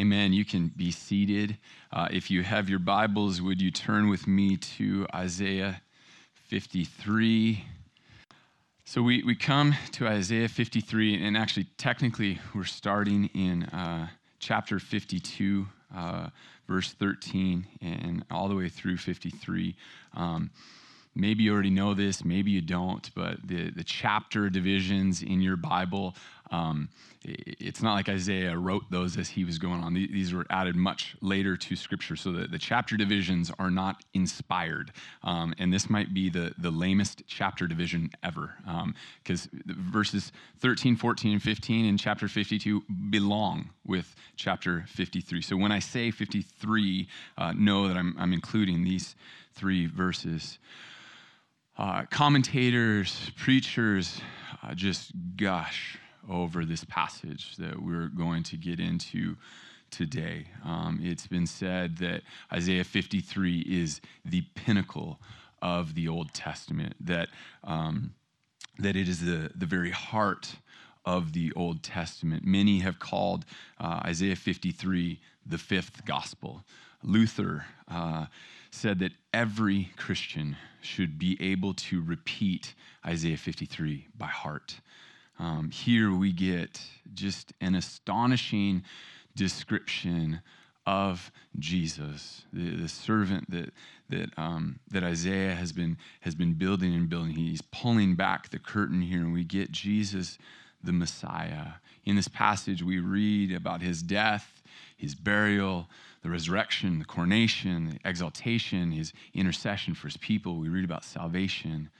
Amen. You can be seated. Uh, if you have your Bibles, would you turn with me to Isaiah 53? So we, we come to Isaiah 53, and actually, technically, we're starting in uh, chapter 52, uh, verse 13, and all the way through 53. Um, maybe you already know this, maybe you don't, but the, the chapter divisions in your Bible um, it's not like Isaiah wrote those as he was going on. These were added much later to Scripture, so the, the chapter divisions are not inspired. Um, and this might be the, the lamest chapter division ever, because um, verses 13, 14, and 15 in chapter 52 belong with chapter 53. So when I say 53, uh, know that I'm, I'm including these three verses. Uh, commentators, preachers, uh, just gush over this passage that we're going to get into today. Um, it's been said that Isaiah 53 is the pinnacle of the Old Testament, that, um, that it is the, the very heart of the Old Testament. Many have called uh, Isaiah 53 the fifth gospel. Luther uh, said that every Christian should be able to repeat Isaiah 53 by heart. Um, here we get just an astonishing description of Jesus, the, the servant that, that, um, that Isaiah has been, has been building and building. He's pulling back the curtain here, and we get Jesus, the Messiah. In this passage, we read about his death, his burial, the resurrection, the coronation, the exaltation, his intercession for his people. We read about salvation.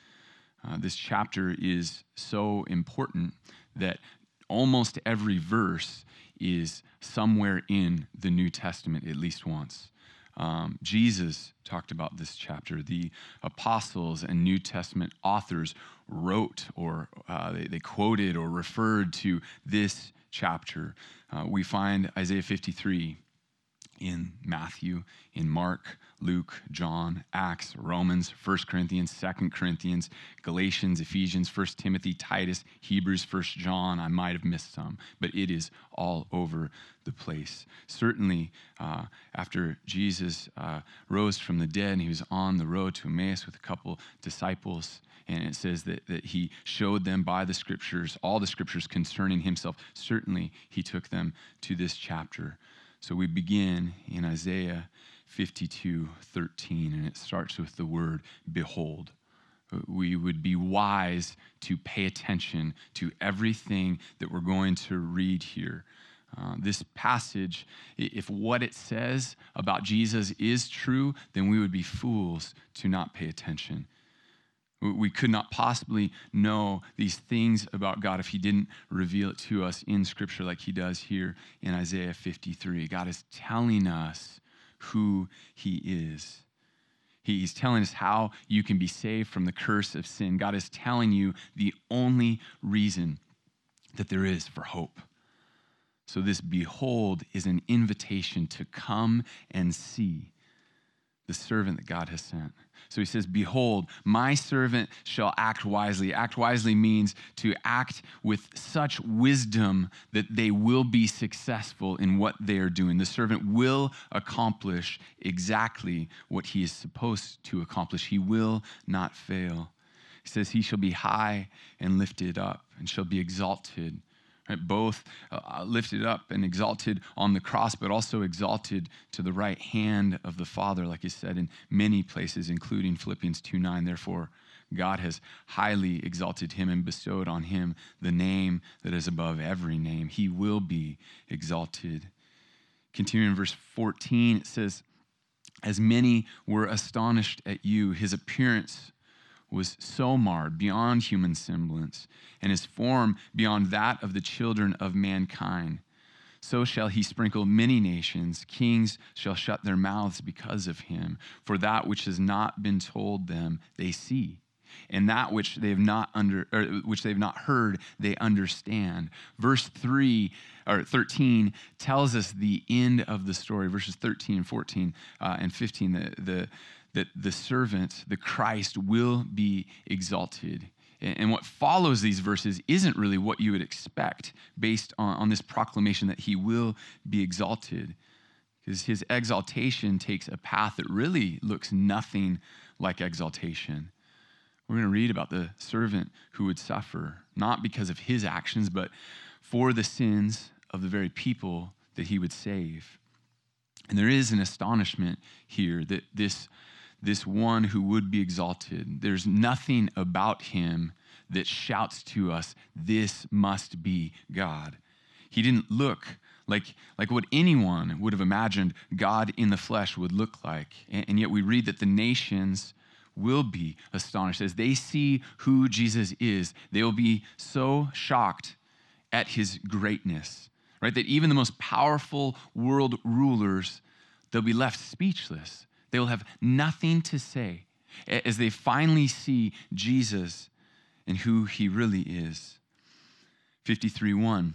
Uh, this chapter is so important that almost every verse is somewhere in the New Testament at least once. Um, Jesus talked about this chapter. The apostles and New Testament authors wrote or uh, they, they, quoted or referred to this chapter. Uh, we find Isaiah 53 in Matthew, in Mark, Luke, John, Acts, Romans, 1 Corinthians, 2 Corinthians, Galatians, Ephesians, 1 Timothy, Titus, Hebrews, 1 John. I might have missed some, but it is all over the place. Certainly, uh, after Jesus uh, rose from the dead and he was on the road to Emmaus with a couple disciples, and it says that, that he showed them by the scriptures, all the scriptures concerning himself. Certainly, he took them to this chapter. So we begin in Isaiah 52 13, and it starts with the word behold. We would be wise to pay attention to everything that we're going to read here. Uh, this passage, if what it says about Jesus is true, then we would be fools to not pay attention. We could not possibly know these things about God if He didn't reveal it to us in Scripture like He does here in Isaiah 53. God is telling us who He is. He's telling us how you can be saved from the curse of sin. God is telling you the only reason that there is for hope. So, this behold is an invitation to come and see the servant that God has sent. So he says, Behold, my servant shall act wisely. Act wisely means to act with such wisdom that they will be successful in what they are doing. The servant will accomplish exactly what he is supposed to accomplish, he will not fail. He says, He shall be high and lifted up and shall be exalted right? both uh, lifted up and exalted on the cross, but also exalted to the right hand of the Father, like he said in many places, including Philippians 2 9. Therefore, God has highly exalted him and bestowed on him the name that is above every name. He will be exalted. Continuing in verse 14, it says, As many were astonished at you, his appearance was so marred beyond human semblance, and his form beyond that of the children of mankind. So shall he sprinkle many nations. Kings shall shut their mouths because of him. For that which has not been told them, they see, and that which they have not under, which they have not heard, they understand. Verse three or thirteen tells us the end of the story. Verses thirteen and fourteen uh, and fifteen. The the that the servant, the Christ, will be exalted And what follows these verses isn't really what you would expect based on, on this proclamation that he will be exalted. Because his exaltation takes a path that really looks nothing like exaltation. We're going to read about the servant who would suffer, not because of his actions, but for the sins of the very people that he would save. And there is an astonishment here that this this one who would be exalted. There's nothing about him that shouts to us, This must be God. He didn't look like, like what anyone would have imagined God in the flesh would look like. And, and yet we read that the nations will be astonished as they see who Jesus is. They will be so shocked at his greatness, right? That even the most powerful world rulers, they'll be left speechless they will have nothing to say as they finally see Jesus and who he really is. 53 1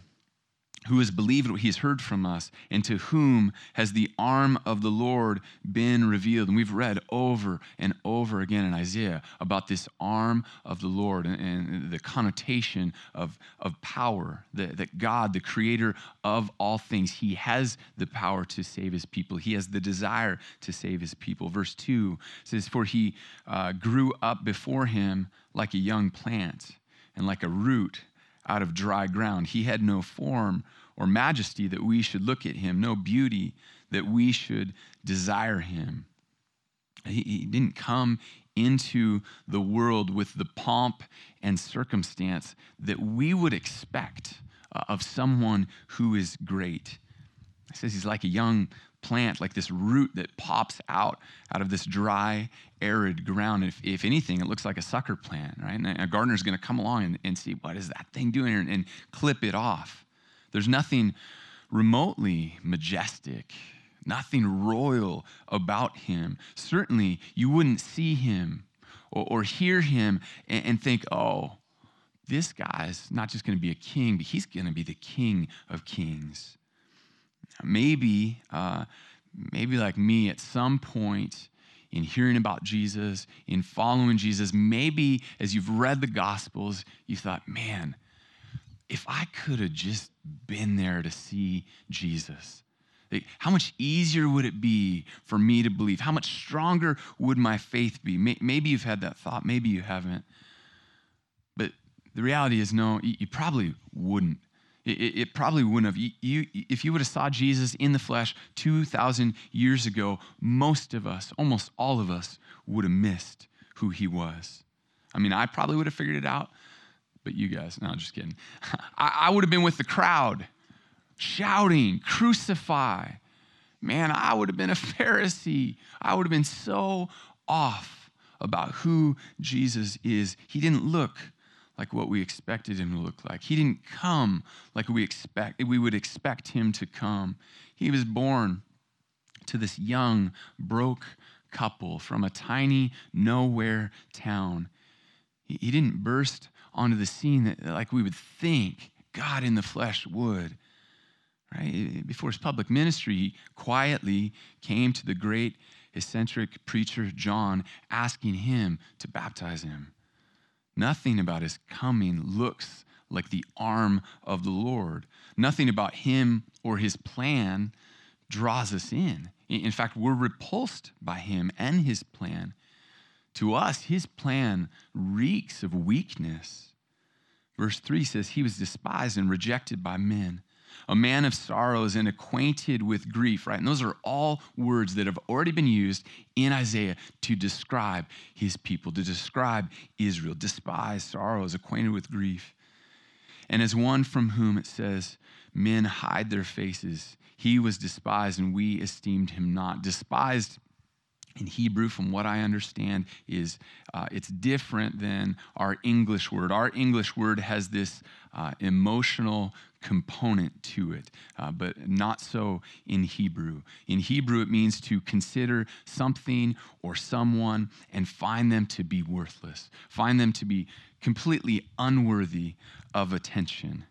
who has believed what he's heard from us, and to whom has the arm of the Lord been revealed. And we've read over and over again in Isaiah about this arm of the Lord and, and the connotation of, of power, that, that God, the creator of all things, he has the power to save his people. He has the desire to save his people. Verse 2 says, For he uh, grew up before him like a young plant and like a root out of dry ground. He had no form or majesty that we should look at him, no beauty that we should desire him. He, he didn't come into the world with the pomp and circumstance that we would expect uh, of someone who is great. He says he's like a young plant, like this root that pops out out of this dry, arid ground. If, if anything, it looks like a sucker plant, right? And a gardener's going to come along and, and, see what is that thing doing and, and clip it off. There's nothing remotely majestic, nothing royal about him. Certainly, you wouldn't see him or, or hear him and, and think, oh, this guy's not just going to be a king, but he's going to be the king of kings. Maybe, uh, maybe like me, at some point in hearing about Jesus, in following Jesus, maybe as you've read the Gospels, you thought, man, if I could have just been there to see Jesus, how much easier would it be for me to believe? How much stronger would my faith be? Maybe you've had that thought, maybe you haven't. But the reality is, no, you probably wouldn't. It, it, probably wouldn't have. You, you, if you would have saw Jesus in the flesh 2,000 years ago, most of us, almost all of us, would have missed who he was. I mean, I probably would have figured it out, but you guys, no, just kidding. I, I would have been with the crowd shouting, crucify. Man, I would have been a Pharisee. I would have been so off about who Jesus is. He didn't look like what we expected him to look like. He didn't come like we expect we would expect him to come. He was born to this young broke couple from a tiny nowhere town. He, he didn't burst onto the scene that, like we would think God in the flesh would. Right? Before his public ministry, he quietly came to the great eccentric preacher John, asking him to baptize him. Nothing about his coming looks like the arm of the Lord. Nothing about him or his plan draws us in. In fact, we're repulsed by him and his plan. To us, his plan reeks of weakness. Verse 3 says, He was despised and rejected by men a man of sorrows and acquainted with grief, right? And those are all words that have already been used in Isaiah to describe his people, to describe Israel. Despised, sorrows, acquainted with grief. And as one from whom it says, men hide their faces, he was despised and we esteemed him not. Despised in Hebrew, from what I understand, is uh, it's different than our English word. Our English word has this uh, emotional component to it, uh, but not so in Hebrew. In Hebrew, it means to consider something or someone and find them to be worthless, find them to be completely unworthy of attention.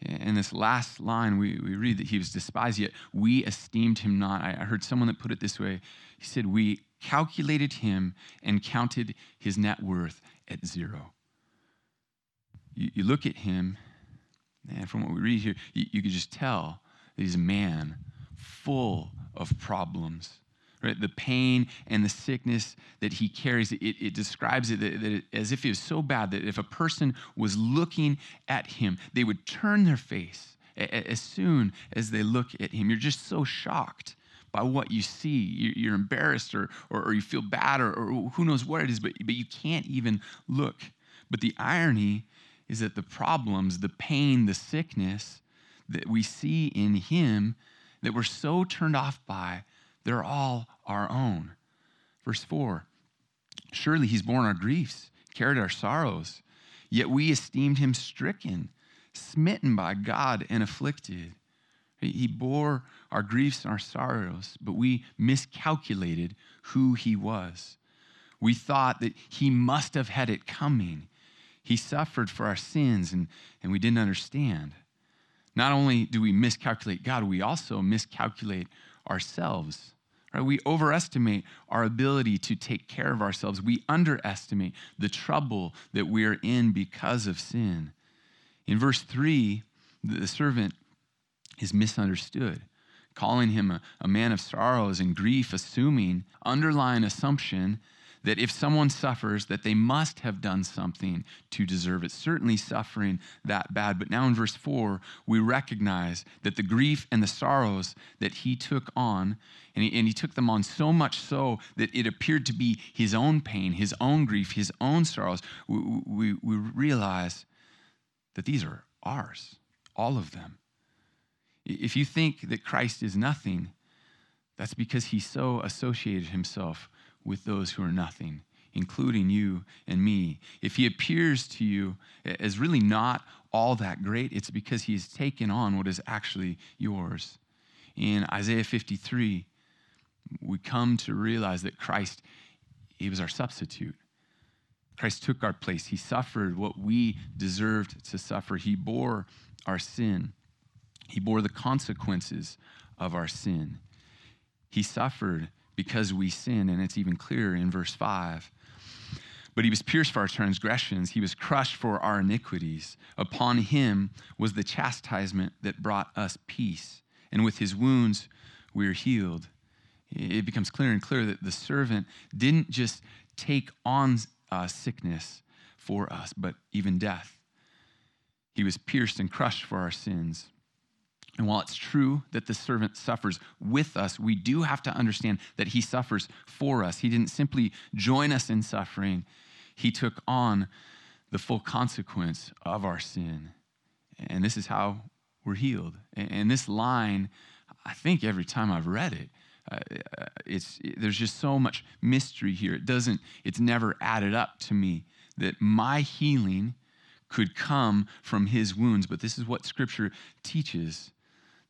In this last line, we, we read that he was despised, yet we esteemed him not. I, I heard someone that put it this way he said, We calculated him and counted his net worth at zero. You, you look at him, and from what we read here, you, you could just tell that he's a man full of problems. Right? The pain and the sickness that he carries, it, it describes it, that, that it as if it was so bad that if a person was looking at him, they would turn their face as soon as they look at him. You're just so shocked by what you see. You're embarrassed or, or, or you feel bad or, or, who knows what it is, but, but you can't even look. But the irony is that the problems, the pain, the sickness that we see in him that we're so turned off by, they're all our own. Verse 4 Surely he's borne our griefs, carried our sorrows, yet we esteemed him stricken, smitten by God, and afflicted. He bore our griefs and our sorrows, but we miscalculated who he was. We thought that he must have had it coming. He suffered for our sins, and, and we didn't understand. Not only do we miscalculate God, we also miscalculate ourselves. Right? We overestimate our ability to take care of ourselves. We underestimate the trouble that we are in because of sin. In verse 3, the servant is misunderstood, calling him a, a man of sorrows and grief, assuming, underlying assumption that if someone suffers that they must have done something to deserve it. Certainly suffering that bad. But now in verse 4 we recognize that the grief and the sorrows that he took on and he, and he took them on so much so that it appeared to be his own pain his own grief his own sorrows. We, we, we realize that these are ours all of them. If you think that Christ is nothing, that's because he so associated himself with those who are nothing, including you and me. If he appears to you as really not all that great, it's because he has taken on what is actually yours. In Isaiah 53, we come to realize that Christ, he was our substitute. Christ took our place. He suffered what we deserved to suffer. He bore our sin. He bore the consequences of our sin. He suffered because we sin, and it's even clearer in verse 5. But he was pierced for our transgressions, he was crushed for our iniquities. Upon him was the chastisement that brought us peace, and with his wounds we are healed. It becomes clearer and clearer that the servant didn't just take on uh, sickness for us, but even death. He was pierced and crushed for our sins. And while it's true that the servant suffers with us, we do have to understand that he suffers for us. He didn't simply join us in suffering, he took on the full consequence of our sin. And this is how we're healed. And this line, I think every time I've read it, uh, it's there's just so much mystery here. It doesn't. It's never added up to me that my healing could come from His wounds. But this is what Scripture teaches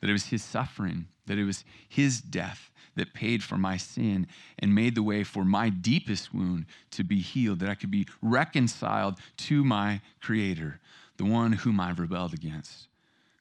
that it was his suffering, that it was his death that paid for my sin and made the way for my deepest wound to be healed, that I could be reconciled to my Creator, the one whom I've rebelled against,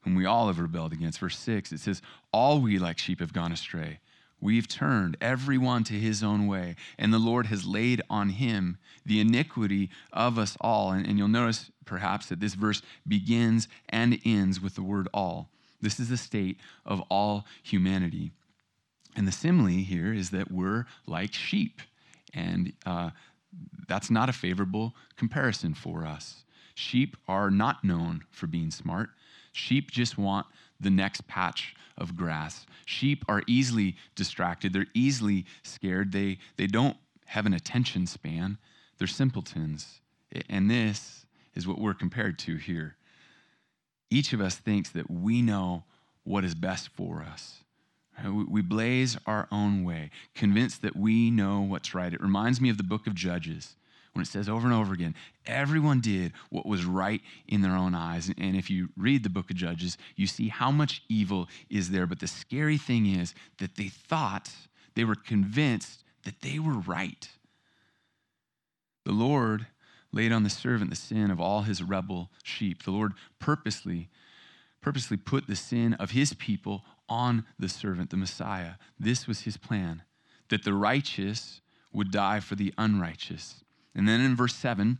whom we all have rebelled against. Verse 6, it says, All we like sheep have gone astray. We've turned everyone to his own way, and the Lord has laid on him the iniquity of us all. And, and you'll notice perhaps that this verse begins and ends with the word all. This is the state of all humanity. And the simile here is that we're like sheep. And uh, that's not a favorable comparison for us. Sheep are not known for being smart. Sheep just want the next patch of grass. Sheep are easily distracted, they're easily scared, they, they don't have an attention span, they're simpletons. And this is what we're compared to here each of us thinks that we know what is best for us. We blaze our own way, convinced that we know what's right. It reminds me of the book of Judges when it says over and over again, everyone did what was right in their own eyes. And if you read the book of Judges, you see how much evil is there. But the scary thing is that they thought, they were convinced that they were right. The Lord laid on the servant the sin of all his rebel sheep. The Lord purposely, purposely put the sin of his people on the servant, the Messiah. This was his plan, that the righteous would die for the unrighteous. And then in verse 7,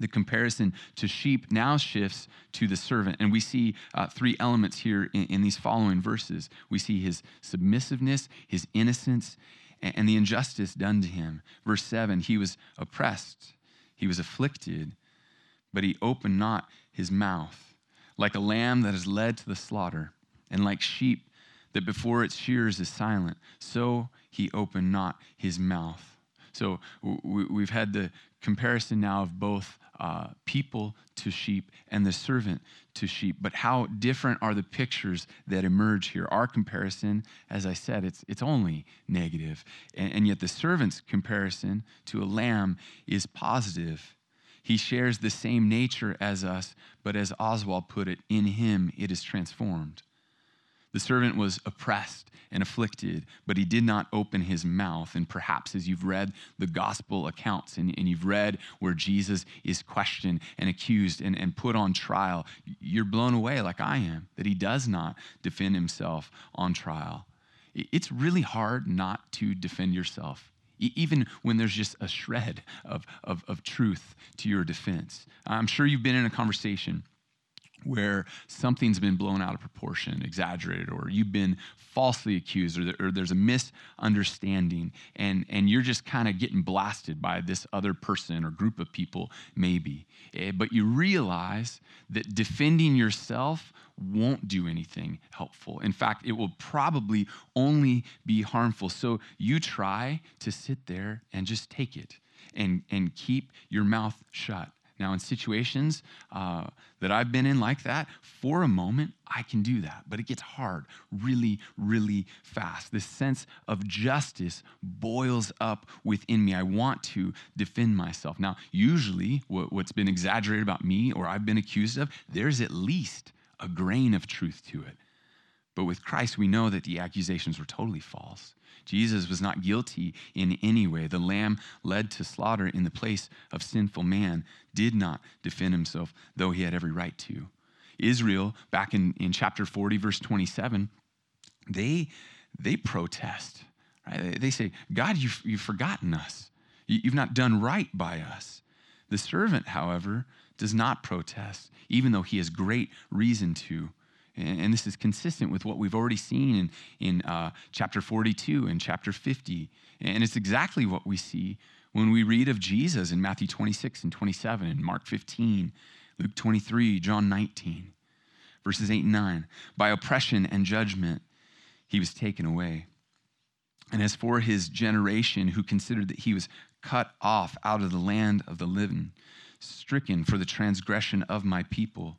the comparison to sheep now shifts to the servant. And we see uh, three elements here in, in, these following verses. We see his submissiveness, his innocence, and, and the injustice done to him. Verse 7 he was oppressed, he was afflicted, but he opened not his mouth. Like a lamb that is led to the slaughter, and like sheep that before its shears is silent, so he opened not his mouth. So we've had the comparison now of both uh, people to sheep and the servant to sheep. But how different are the pictures that emerge here? Our comparison, as I said, it's, it's only negative. And, and yet the servant's comparison to a lamb is positive. He shares the same nature as us, but as Oswalt put it, in him it is transformed. The servant was oppressed and afflicted, but he did not open his mouth. And perhaps as you've read the gospel accounts and, and you've read where Jesus is questioned and accused and, and put on trial, you're blown away like I am that he does not defend himself on trial. It's really hard not to defend yourself even when there's just a shred of, of, of, truth to your defense. I'm sure you've been in a conversation where something's been blown out of proportion, exaggerated, or you've been falsely accused, or, there, or there's a misunderstanding, and, and you're just kind of getting blasted by this other person or group of people, maybe. Eh, but you realize that defending yourself won't do anything helpful. In fact, it will probably only be harmful. So you try to sit there and just take it and, and keep your mouth shut. Now, in situations uh, that I've been in like that, for a moment, I can do that, but it gets hard really, really fast. This sense of justice boils up within me. I want to defend myself. Now, usually, what, what's been exaggerated about me or I've been accused of, there's at least a grain of truth to it. But with Christ, we know that the accusations were totally false. Jesus was not guilty in any way. The lamb led to slaughter in the place of sinful man did not defend himself, though he had every right to. Israel, back in, in chapter 40, verse 27, they, they protest. Right? They say, God, you've, you've forgotten us. You've not done right by us. The servant, however, does not protest, even though he has great reason to. And, this is consistent with what we've already seen in, in uh, chapter 42 and chapter 50. And it's exactly what we see when we read of Jesus in Matthew 26 and 27, and Mark 15, Luke 23, John 19, verses 8 and 9. By oppression and judgment, he was taken away. And as for his generation, who considered that he was cut off out of the land of the living, stricken for the transgression of my people,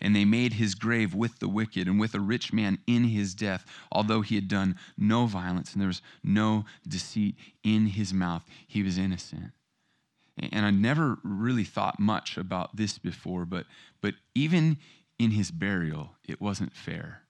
and they made his grave with the wicked and with a rich man in his death, although he had done no violence and there was no deceit in his mouth. He was innocent. And I never really thought much about this before, but, but even in his burial, it wasn't fair.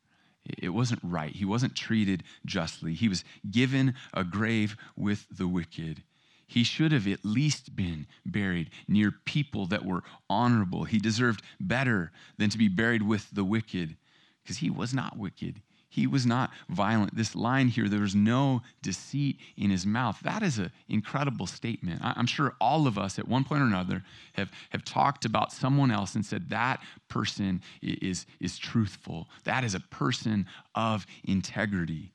It wasn't right. He wasn't treated justly. He was given a grave with the wicked. He should have at least been buried near people that were honorable. He deserved better than to be buried with the wicked because he was not wicked. He was not violent. This line here, there was no deceit in his mouth. That is an incredible statement. I'm sure all of us at one point or another have, have talked about someone else and said, that person is, is truthful. That is a person of integrity.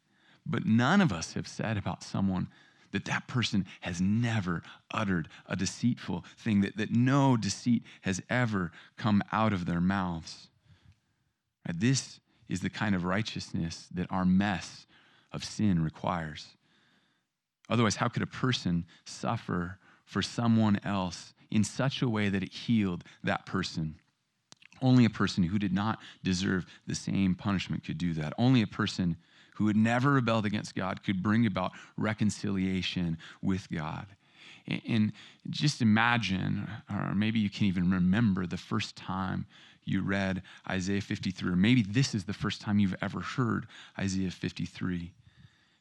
But none of us have said about someone that that person has never uttered a deceitful thing, that, that no deceit has ever come out of their mouths. This is the kind of righteousness that our mess of sin requires. Otherwise, how could a person suffer for someone else in such a way that it healed that person? Only a person who did not deserve the same punishment could do that. Only a person who had never rebelled against God could bring about reconciliation with God. And just imagine, or maybe you can even remember the first time you read Isaiah 53, or maybe this is the first time you've ever heard Isaiah 53.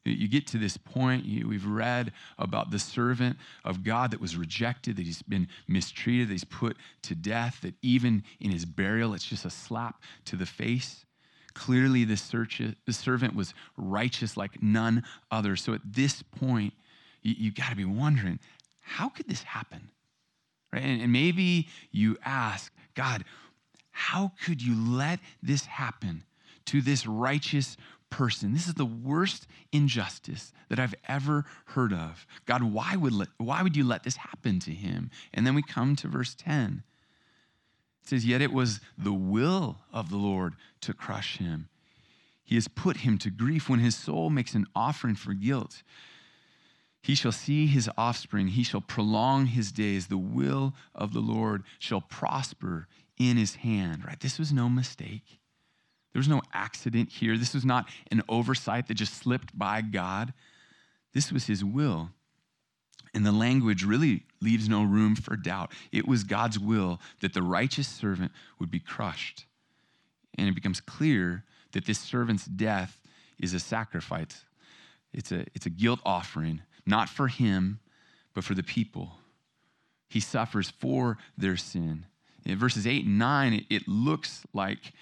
You get to this point, we've read about the servant of God that was rejected, that he's been mistreated, that he's put to death, that even in his burial, it's just a slap to the face. Clearly, the, search, servant was righteous like none other. So at this point, you, you got to be wondering how could this happen? Right? And, and maybe you ask, God, how could you let this happen to this righteous person? This is the worst injustice that I've ever heard of. God, why would, let, why would you let this happen to him? And then we come to verse 10. It says, Yet it was the will of the Lord to crush him. He has put him to grief when his soul makes an offering for guilt. He shall see his offspring, he shall prolong his days. The will of the Lord shall prosper in his hand, right? This was no mistake. There was no accident here. This was not an oversight that just slipped by God. This was his will. And the language really leaves no room for doubt. It was God's will that the righteous servant would be crushed. And it becomes clear that this servant's death is a sacrifice. It's a, it's a guilt offering, not for him, but for the people. He suffers for their sin. In verses 8 and 9, it, it looks like,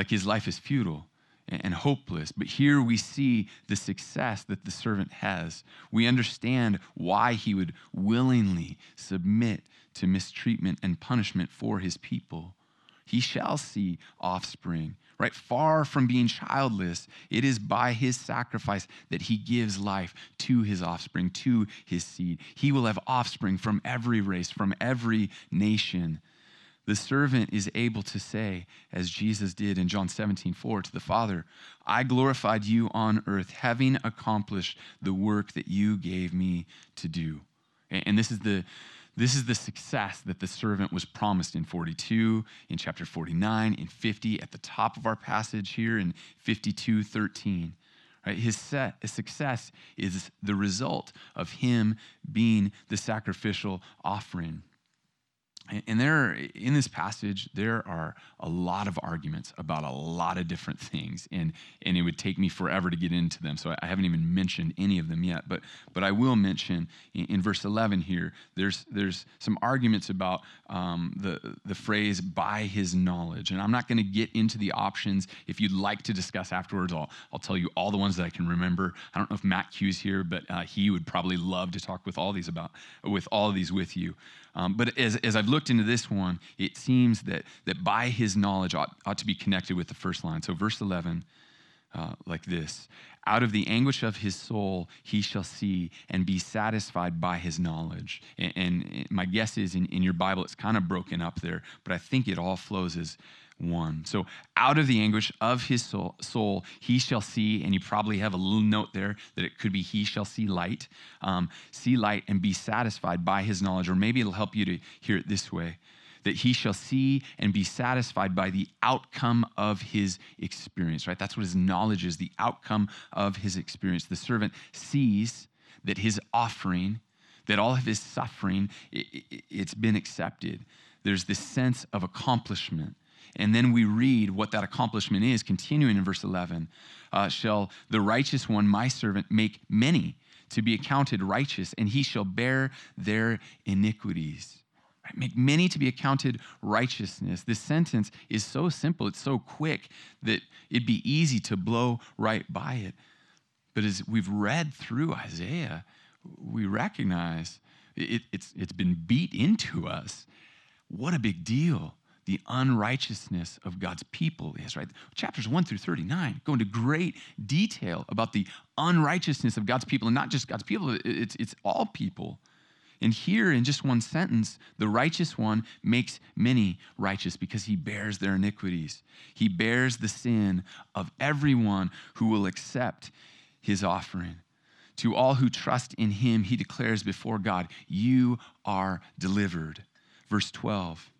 like his life is futile and hopeless. But here we see the success that the servant has. We understand why he would willingly submit to mistreatment and punishment for his people. He shall see offspring, right? Far from being childless, it is by his sacrifice that he gives life to his offspring, to his seed. He will have offspring from every race, from every nation. The servant is able to say, as Jesus did in John 17, 4 to the Father, I glorified you on earth, having accomplished the work that you gave me to do. And this is the this is the success that the servant was promised in 42, in chapter 49, in 50, at the top of our passage here in 52, 13. Right? His, set, his success is the result of him being the sacrificial offering. And there, in this passage, there are a lot of arguments about a lot of different things, and, and it would take me forever to get into them. So I haven't even mentioned any of them yet. But, but I will mention in, in verse 11 here, there's, there's some arguments about um, the, the phrase by his knowledge. And I'm not going to get into the options. If you'd like to discuss afterwards, I'll, I'll tell you all the ones that I can remember. I don't know if Matt Q's here, but uh, he would probably love to talk with all these about, with all of these with you. Um, but as, as I've looked into this one, it seems that, that by his knowledge ought, ought to be connected with the first line. So, verse 11, uh, like this Out of the anguish of his soul, he shall see and be satisfied by his knowledge. And, and my guess is in, in your Bible, it's kind of broken up there, but I think it all flows as, 1. So, out of the anguish of his soul, soul, he shall see, and you probably have a little note there that it could be he shall see light, um, see light and be satisfied by his knowledge. Or maybe it'll help you to hear it this way that he shall see and be satisfied by the outcome of his experience, right? That's what his knowledge is, the outcome of his experience. The servant sees that his offering, that all of his suffering, it, it, it's been accepted. There's this sense of accomplishment. And then we read what that accomplishment is, continuing in verse 11. Uh, shall the righteous one, my servant, make many to be accounted righteous, and he shall bear their iniquities. Make many to be accounted righteousness. This sentence is so simple, it's so quick that it'd be easy to blow right by it. But as we've read through Isaiah, we recognize it, it's, it's been beat into us. What a big deal the unrighteousness of God's people is, right? Chapters 1 through 39 go into great detail about the unrighteousness of God's people, and not just God's people, it's, it's all people. And here, in just one sentence, the righteous one makes many righteous because he bears their iniquities. He bears the sin of everyone who will accept his offering. To all who trust in him, he declares before God, You are delivered. Verse 12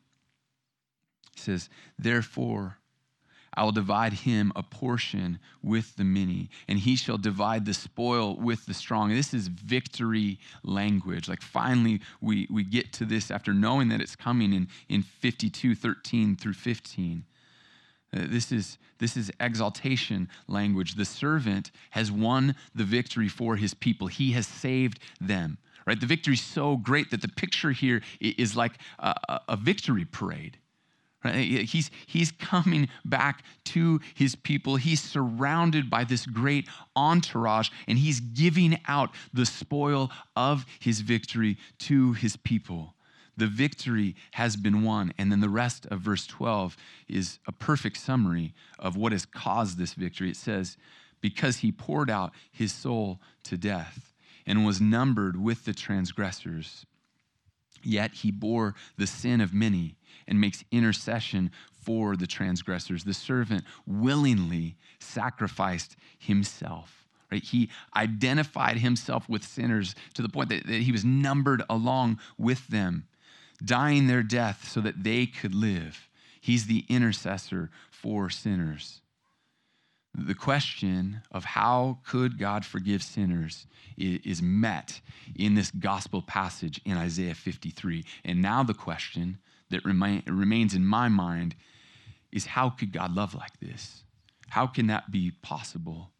says, Therefore, I will divide him a portion with the many, and he shall divide the spoil with the strong. This is victory language. Like finally, we, we get to this after knowing that it's coming in, in 52, 13 through 15. Uh, this is this is exaltation language. The servant has won the victory for his people. He has saved them. Right? The victory is so great that the picture here is like a, a victory parade. Right? He's, he's coming back to his people. He's surrounded by this great entourage, and he's giving out the spoil of his victory to his people. The victory has been won. And then the rest of verse 12 is a perfect summary of what has caused this victory. It says, Because he poured out his soul to death and was numbered with the transgressors. Yet he bore the sin of many and makes intercession for the transgressors. The servant willingly sacrificed himself. Right? He identified himself with sinners to the point that, that he was numbered along with them, dying their death so that they could live. He's the intercessor for sinners. The question of how could God forgive sinners is met in this gospel passage in Isaiah 53. And now the question that remains in my mind is how could God love like this? How can that be possible?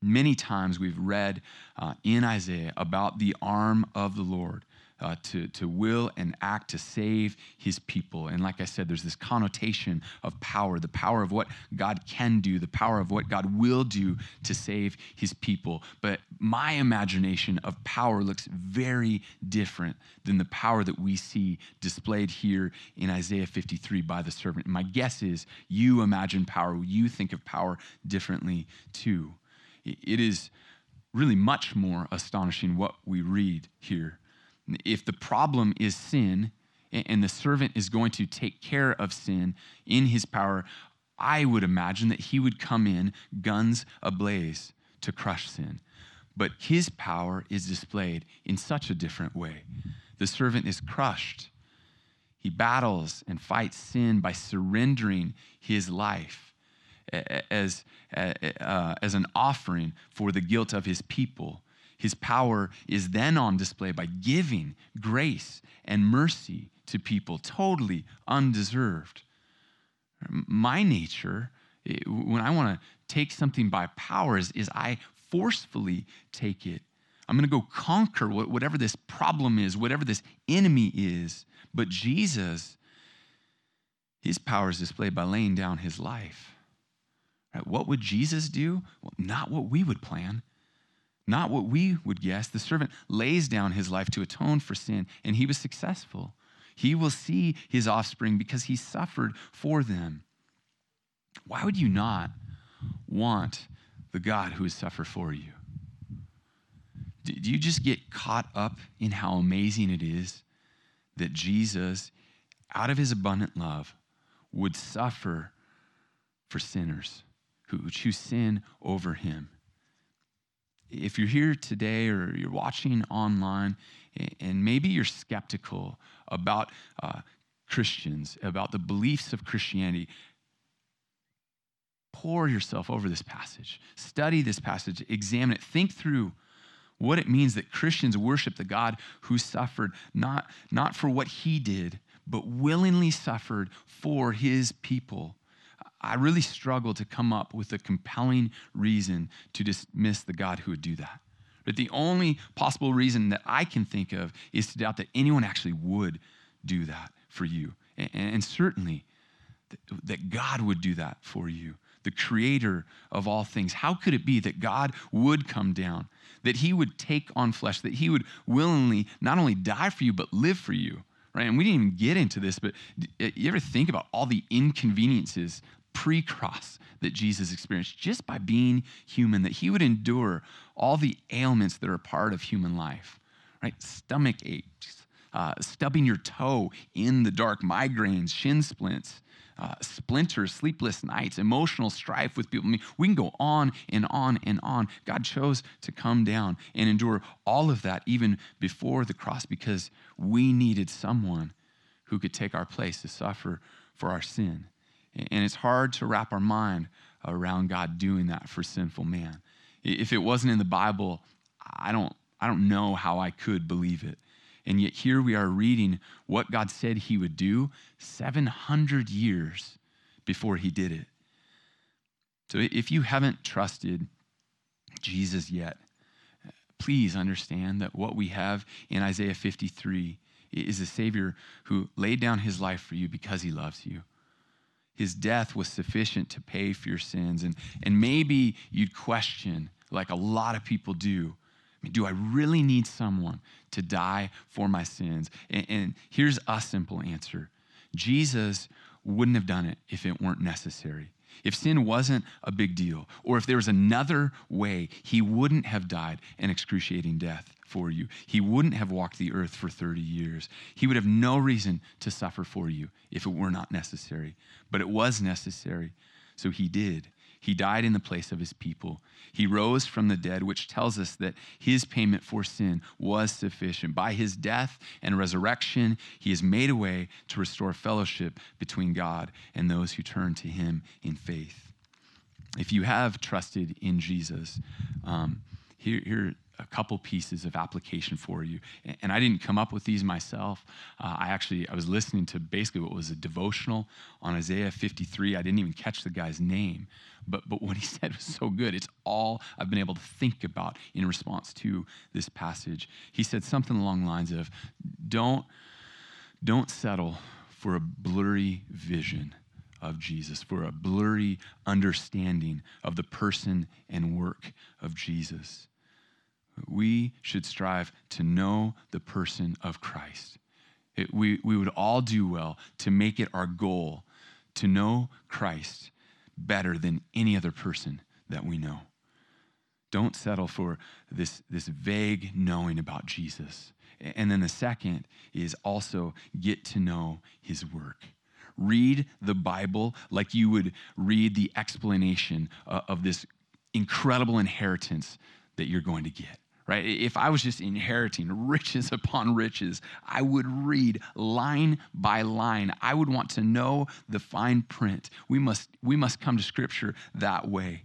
Many times we've read uh, in Isaiah about the arm of the Lord uh, to, to will and act to save his people. And like I said, there's this connotation of power the power of what God can do, the power of what God will do to save his people. But my imagination of power looks very different than the power that we see displayed here in Isaiah 53 by the servant. My guess is you imagine power, you think of power differently too. It is really much more astonishing what we read here if the problem is sin and the servant is going to take care of sin in his power, I would imagine that he would come in guns ablaze to crush sin. But his power is displayed in such a different way. The servant is crushed. He battles and fights sin by surrendering his life as, uh, as an offering for the guilt of his people his power is then on display by giving grace and mercy to people totally undeserved. My nature, eh, when I want to take something by power, is, is I forcefully take it. I'm going to go conquer whatever this problem is, whatever this enemy is. But Jesus, his power is displayed by laying down his life. Right? What would Jesus do? Well, not what we would plan. Not what we would guess. The servant lays down his life to atone for sin, and he was successful. He will see his offspring because he suffered for them. Why would you not want the God who has suffered for you? Do you just get caught up in how amazing it is that Jesus, out of his abundant love, would suffer for sinners who choose sin over him? If you're here today or you're watching online and maybe you're skeptical about uh, Christians, about the beliefs of Christianity, pour yourself over this passage. Study this passage, examine it, think through what it means that Christians worship the God who suffered not, not for what he did, but willingly suffered for his people. I really struggle to come up with a compelling reason to dismiss the God who would do that. But the only possible reason that I can think of is to doubt that anyone actually would do that for you. And, and certainly that God would do that for you, the creator of all things. How could it be that God would come down, that he would take on flesh, that he would willingly not only die for you, but live for you? Right? And we didn't even get into this, but you ever think about all the inconveniences pre cross that Jesus experienced just by being human, that he would endure all the ailments that are part of human life, right? Stomach aches, uh, stubbing your toe in the dark, migraines, shin splints. Uh, splinters, sleepless nights, emotional strife with people. I mean, we can go on and on and on. God chose to come down and endure all of that even before the cross because we needed someone who could take our place to suffer for our sin. And it's hard to wrap our mind around God doing that for sinful man. If it wasn't in the Bible, I don't, I don't know how I could believe it. And yet here we are reading what God said he would do 700 years before he did it. So if you haven't trusted Jesus yet, please understand that what we have in Isaiah 53 is a Savior who laid down his life for you because he loves you his death was sufficient to pay for your sins. And, and maybe you'd question, like a lot of people do, I mean, do I really need someone to die for my sins? And, and here's a simple answer Jesus wouldn't have done it if it weren't necessary. If sin wasn't a big deal, or if there was another way, he wouldn't have died an excruciating death for you. He wouldn't have walked the earth for 30 years. He would have no reason to suffer for you if it were not necessary. But it was necessary, so he did. He died in the place of his people. He rose from the dead, which tells us that his payment for sin was sufficient. By his death and resurrection, he has made a way to restore fellowship between God and those who turn to him in faith. If you have trusted in Jesus, um, here, here a couple pieces of application for you. And i didn't come up with these myself. Uh, i actually i was listening to basically what was a devotional on isaiah 53 i didn't even catch the guy's name. But, but what he said was so good. It's all i've been able to think about in response to this passage. He said something along the lines of don't don't settle for a blurry vision of Jesus, for a blurry understanding of the person and work of Jesus we should strive to know the person of Christ. It, we, we would all do well to make it our goal to know Christ better than any other person that we know. Don't settle for this, this vague knowing about Jesus. And then the second is also get to know his work. Read the Bible like you would read the explanation uh, of this incredible inheritance that you're going to get right? If I was just inheriting riches upon riches, I would read line by line. I would want to know the fine print. We must, we must come to Scripture that way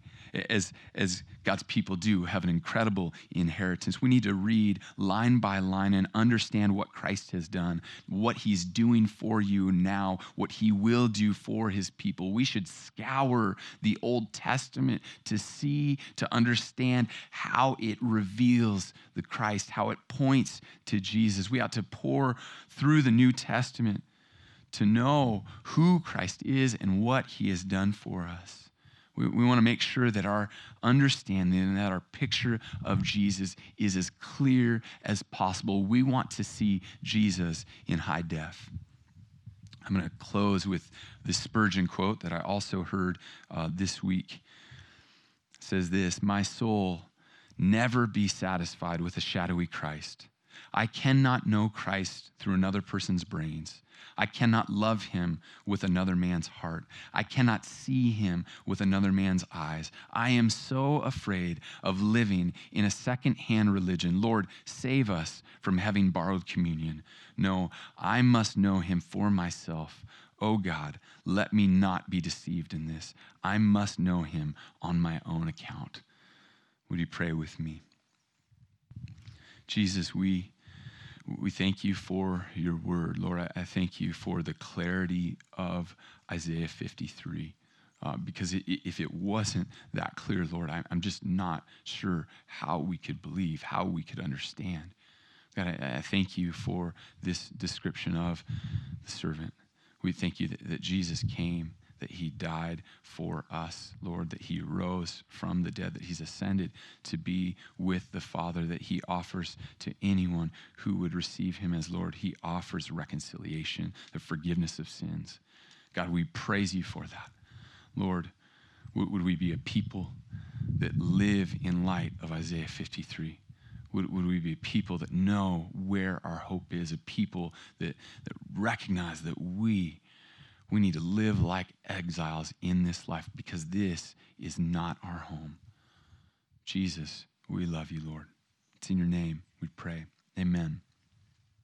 as, as God's people do, have an incredible inheritance. We need to read line by line and understand what Christ has done, what he's doing for you now, what he will do for his people. We should scour the Old Testament to see, to understand how it reveals the Christ, how it points to Jesus. We ought to pore through the New Testament to know who Christ is and what he has done for us. We, we want to make sure that our understanding and that our picture of Jesus is as clear as possible. We want to see Jesus in high def. I'm going to close with the Spurgeon quote that I also heard uh, this week. It says this My soul, never be satisfied with a shadowy Christ. I cannot know Christ through another person's brains. I cannot love him with another man's heart. I cannot see him with another man's eyes. I am so afraid of living in a second-hand religion. Lord, save us from having borrowed communion. No, I must know him for myself. Oh God, let me not be deceived in this. I must know him on my own account. Would you pray with me? Jesus, we we thank you for your word. Lord, I, thank you for the clarity of Isaiah 53. Uh, because it, if it wasn't that clear, Lord, I, I'm just not sure how we could believe, how we could understand. God, I, I thank you for this description of the servant. We thank you that, that Jesus came that he died for us, Lord, that he rose from the dead, that he's ascended to be with the Father, that he offers to anyone who would receive him as Lord. He offers reconciliation, the forgiveness of sins. God, we praise you for that. Lord, would we be a people that live in light of Isaiah 53? Would, would, we be a people that know where our hope is, a people that, that recognize that we we need to live like exiles in this life because this is not our home. Jesus, we love you, Lord. It's in your name we pray. Amen.